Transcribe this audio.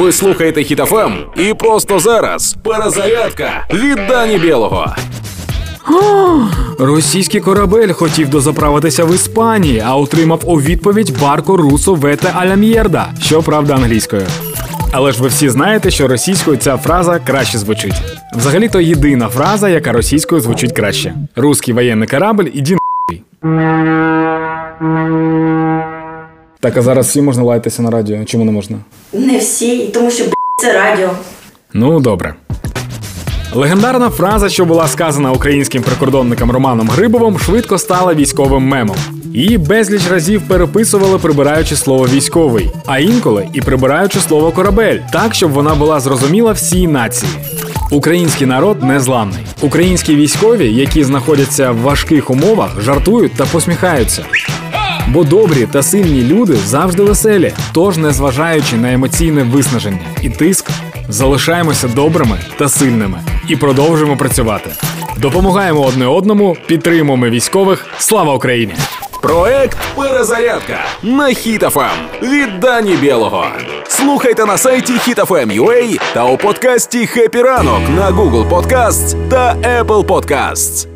Ви слухаєте Хітофем і просто зараз перезарядка від Дані Білого. Російський корабель хотів дозаправитися в Іспанії, а отримав у відповідь барко русо вете аля м'єрда, що правда англійською. Але ж ви всі знаєте, що російською ця фраза краще звучить. Взагалі то єдина фраза, яка російською звучить краще. Руський воєнний корабль, іді нахуй. Так, а зараз всі можна лаятися на радіо. Чому не можна? Не всі, тому що б**, це радіо. Ну, добре. Легендарна фраза, що була сказана українським прикордонником Романом Грибовим, швидко стала військовим мемом. Її безліч разів переписували, прибираючи слово військовий, а інколи і прибираючи слово корабель, так щоб вона була зрозуміла всій нації. Український народ незламний. Українські військові, які знаходяться в важких умовах, жартують та посміхаються. Бо добрі та сильні люди завжди веселі. Тож, незважаючи на емоційне виснаження і тиск, залишаємося добрими та сильними і продовжуємо працювати. Допомагаємо одне одному, підтримуємо військових. Слава Україні! Проект Перезарядка на Хітофем від Дані Білого. Слухайте на сайті HitFM.ua та у подкасті «Хеппі ранок» на Google Podcasts та Apple Podcasts.